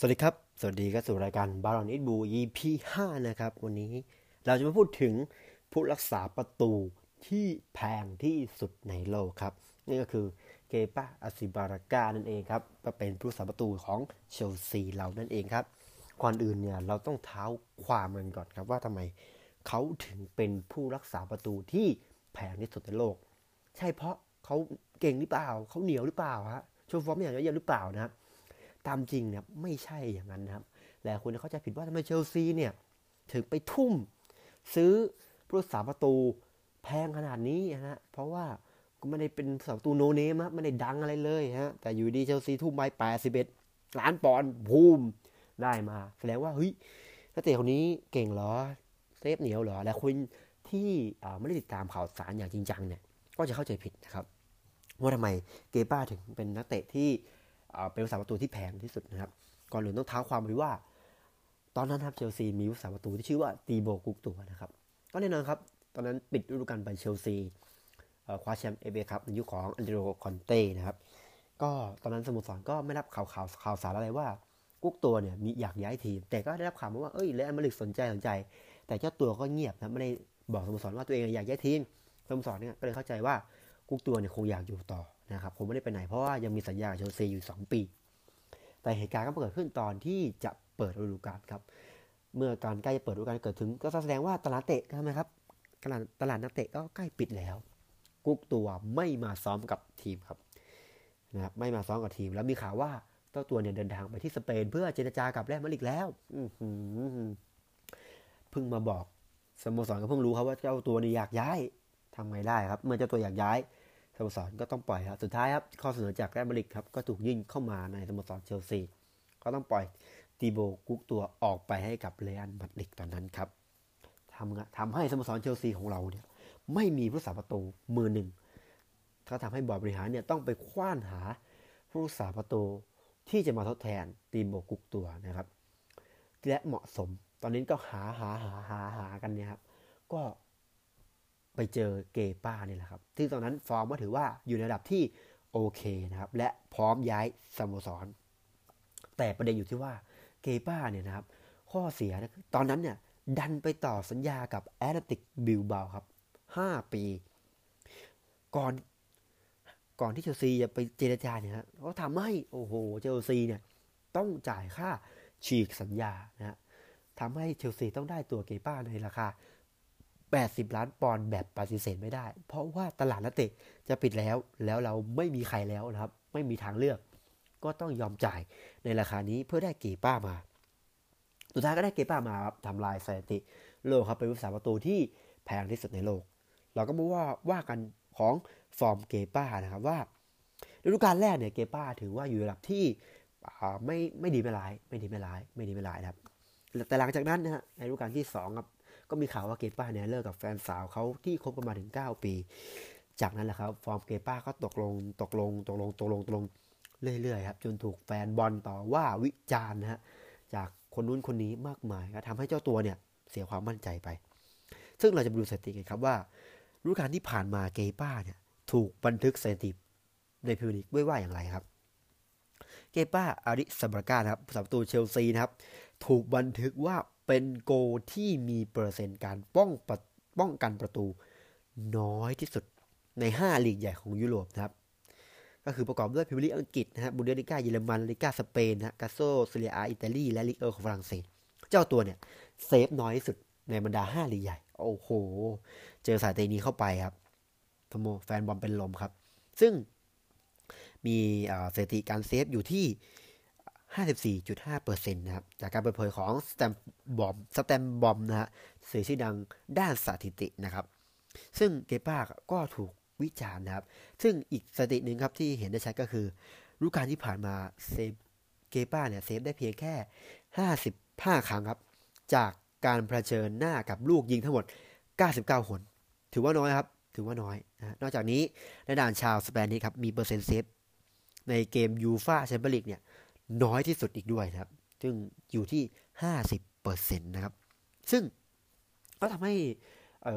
สวัสดีครับ สวัสดีก็สู่รายการบารอนอิทบู EP 5นะครับ วันนี้เราจะมาพูดถึงผู้รักษาประตูที่แพงที่สุดในโลกครับ นี่ก็คือเกปาอาซิบาราก้านั่นเองครับก็เป็นผู้รักษาประตูของเชลซีเรานั่นเองครับ ก่อนอื่นเนี่ยเราต้องเท้าความกันก่อนครับว่าทำไมเขาถึงเป็นผู้รักษาประตูที่แพงที่สุดในโลก ใช่เพราะเขาเก่งหรือเปล่าเขาเหนียวหรือเปล่าฮะโชว์ฟอร์มอย่างเยอะหรือเปล่านะครับ ตามจริงเนี่ยไม่ใช่อย่างนั้นนะครับหลายคนเข้าใจผิดว่าทำไมเชลซีเนี่ยถึงไปทุ่ม ซื้อผู้รักษาประตูแพงขนาดนี้นะเพราะว่าก็ไม่ได้เป็นสาประตูโนเนมไม่ได้ดังอะไรเลยฮะแต่อยู่ดีเชลซีทุ่มไปแปดสิบเอ็ดล้านปอนด์บูมได้มาแสดงว่าเฮ้ยนักเตะคนนี้เก่งเหรอเซฟเหนียวเหรอและคนที่ไม่ได้ติดตามข่าวสารอย่างจริงจังเนี่ยก็จะเข้าใจผิดนะครับว่าทำไมเกป้าถึงเป็นนักเตะที่ เป็นผู้รักษาประตูที่แพงที่สุดนะครับ ก่อนอื่นต้องเท้าความไปว่า ตอนนั้นครับเชลซีมีผู้รักษาประตูที่ชื่อว่าตีโบกูร์ตัวส์นะครับ ก็แน่นอนครับ ตอนนั้นปิดฤดูกาลไปเชลซีคว้าแชมป์เอฟเอครับในยุคของอันโตนิโอ คอนเต้นะครับ ก็ตอนนั้นสโมสรก็ไม่รับข่าวข่าวข่าวสารอะไรว่ากูร์ตัวส์เนี่ยมีอยากย้ายทีม แต่ก็ได้รับข่าวมาว่าเอ้ยเรอัล มาดริดสนใจสนใจ แต่เจ้าตัวก็เงียบนะไม่ได้บอกสโมสรว่าตัวเองอยากย้ายทีมสโมสรเนี่ยก็เลยเข้าใจว่ากุ๊กตัวเนี่ยคงอยากอยู่ต่อ นะครับผมไม่ได้ไปไหนเพราะว่ายังมีสัญญาเชลซีอยู่ 2 ปี แต่เหตุการณ์ก็เกิดขึ้นตอนที่จะเปิดฤดูกาลครับ เมื่อการใกล้จะเปิดฤดูกาลเกิดถึง ก็แสดงว่าตลาดเตะใช่ไหมครับตลาดตลาดนักเตะก็ใกล้ปิดแล้ว กุ๊กตัวไม่มาซ้อมกับทีมครับนะครับไม่มาซ้อมกับทีม แล้วมีข่าวว่าเจ้าตัวเนี่ยเดินทางไปที่สเปน เพื่อเจรจากับแรอัลมาดริดแล้วเพิ่งมาบอกสโมสรก็เพิ่งรู้ครับว่าเจ้าตัวนี่อยากย้ายทำไงได้ครับ เมื่อเจ้าตัวอยากย้าย สโมสรก็ต้องปล่อยครับ สุดท้ายครับ ข้อเสนอจากแรอัลมาดริดครับ ก็ถูกยื่นเข้ามาในสโมสรเชลซี ก็ต้องปล่อยตีโบกุกตัวออกไปให้กับเรอัลมาดริดตอนนั้นครับทำทำให้สโมสรเชลซีของเราเนี่ย ไม่มีผู้สาประตูมือหนึ่งก็ทำให้บอร์ดบริหารเนี่ยต้องไปคว้านหาผู้สาประตูที่จะมาทดแทนตีโบกูร์ตัวส์นะครับ และเหมาะสม ตอนนี้ก็หาหาหาหาหากันเนี่ยครับ ก็ ไปเจอเกป้านี่แหละครับที่งตอนนั้นฟอร์มก็ถือว่าอยู่ในระดับที่โอเคนะครับ และพร้อมย้ายสโมสร แต่ประเด็นอยู่ที่ว่าเกป้าเนี่ยนะครับ ข้อเสียนะตอนนั้นเนี่ยดันไปต่อสัญญากับแอตเลติกบิลเบาครับ 5 ปี ก่อนก่อนที่เชลซีจะไปเจรจาเนี่ยเขาทำให้โอ้โหเชลซีเนี่ยต้องจ่ายค่าฉีกสัญญานะทำให้เชลซีต้องได้ตัวเกป้าในราคา 80 ล้านปอนด์แบบปฏิเสธไม่ได้ เพราะว่าตลาดนักเตะจะปิดแล้ว แล้วเราไม่มีใครแล้วนะครับ ไม่มีทางเลือก ก็ต้องยอมจ่ายในราคานี้เพื่อได้เกป้ามา สุดท้ายก็ได้เกป้ามาครับทำลายสถิติโลกครับเป็นผู้สาประตูที่แพงที่สุดในโลก เราก็มาว่าว่ากันของฟอร์มเกป้านะครับว่าฤดูกาลแรกเนี่ยเกป้าถือว่าอยู่ระดับที่ไม่ไม่ดีไม่ร้าย ไม่ดีไม่ร้าย ไม่ดีไม่ร้ายนะครับ แต่หลังจากนั้นนะฮะในฤดูกาลที่2ครับ ก็มีข่าวว่าเกป้าเนี่ยเลิกกับแฟนสาวเขาที่คบกันมาถึง 9 ปี จากนั้นแหละครับ ฟอร์มเกป้าก็ตกลงตกลงตกลงตกลงตกลงเรื่อยๆครับจนถูกแฟนบอลต่อว่าวิจารณ์นะฮะจากคนนู้นคนนี้มากมายก็ทำให้เจ้าตัวเนี่ยเสียความมั่นใจไป ซึ่งเราจะดูสถิติกันครับว่าฤดูกาลที่ผ่านมาเกป้าเนี่ยถูกบันทึกสถิติในพิมพ์ลีกด้วยว่าอย่างไรครับ เกป้าอาริสบรากานะครับสับตูเชลซีนะครับ ถูกบันทึกว่า เป็นโกที่มีเปอร์เซ็นต์การป้องป้องกันประตูน้อยที่สุดใน 5 ลีกใหญ่ของยุโรปนะครับ ก็คือประกอบด้วยพรีเมียร์ลีกอังกฤษนะฮะบุนเดสลิก้าเยอรมันลาลีกาสเปนนะกัลโช่ เซเรียอาอิตาลี และลีกเอิงของฝรั่งเศส เจ้าตัวเนี่ยเซฟน้อยที่สุดในบรรดา 5 ลีกใหญ่ โอ้โห เจอสถิตินี้เข้าไปครับทำเอาแฟนบอลเป็นลมครับ ซึ่งมีสถิติการเซฟอยู่ที่ 54.5%นะครับ จากการเปิดเผยของ StatsBomb StatsBomb นะฮะสื่อชื่อดังด้านสถิตินะครับ ซึ่งเกป้าก็ถูกวิจารณ์นะครับ ซึ่งอีกสถิติหนึ่งครับที่เห็นได้ชัดก็คือฤดูกาลที่ผ่านมาเซฟเกป้าเนี่ยเซฟได้เพียงแค่ 55 ครั้งครับ จากการเผชิญหน้ากับลูกยิงทั้งหมด 99 หน ถือว่าน้อยครับ ถือว่าน้อยนะนอกจากนี้นายด่านชาวสเปนนี้ครับมีเปอร์เซ็นต์เซฟในเกมยูฟาแชมเปี้ยนลีกเนี่ย น้อยที่สุดอีกด้วยนะครับ ซึ่งอยู่ที่ 50%นะครับ ซึ่งก็ทำให้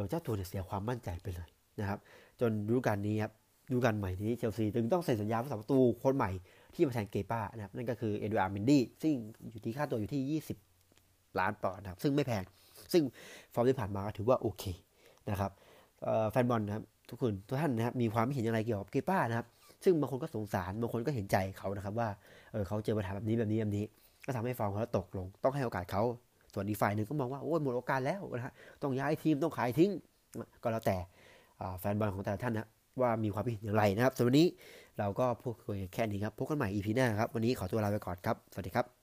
เจ้าตัวเสียความมั่นใจไปเลยนะครับ จนฤดูกาลนี้ครับฤดูกาลใหม่นี้เชลซีจึงต้องเซ็นสัญญาผู้รักษาประตูคนใหม่ที่มาแทนเกป้านะครับนั่นก็คือเอดูอาร์ เมนดี้ซึ่งอยู่ที่ค่าตัวอยู่ที่ 20 ล้านปอนด์นะครับ ซึ่งไม่แพง ซึ่งฟอร์มที่ผ่านมาก็ถือว่าโอเคนะครับแฟนบอลนะครับทุกคนทุกท่านนะครับมีความเห็นอย่างไรเกี่ยวกับเกป้านะครับ ซึ่งบางคนก็สงสารบางคนก็เห็นใจเขานะครับว่าเออเขาเจอปัญหาแบบนี้แบบนี้แบบนี้ ก็ทำให้ฟอร์มเขาตกลง ต้องให้โอกาสเขาส่วนอีกฝ่ายหนึ่งก็มองว่าโอ้ยหมดโอกาสแล้วนะฮะต้องย้ายทีมต้องขายทิ้ง ก็แล้วแต่แฟนบอลของแต่ละท่านนะว่ามีความคิดอย่างไรนะครับสำหรับวันนี้เราก็พูดคุยแค่นี้ครับพบกันใหม่ EP หน้าครับวันนี้ขอตัวลาไปก่อนครับสวัสดีครับ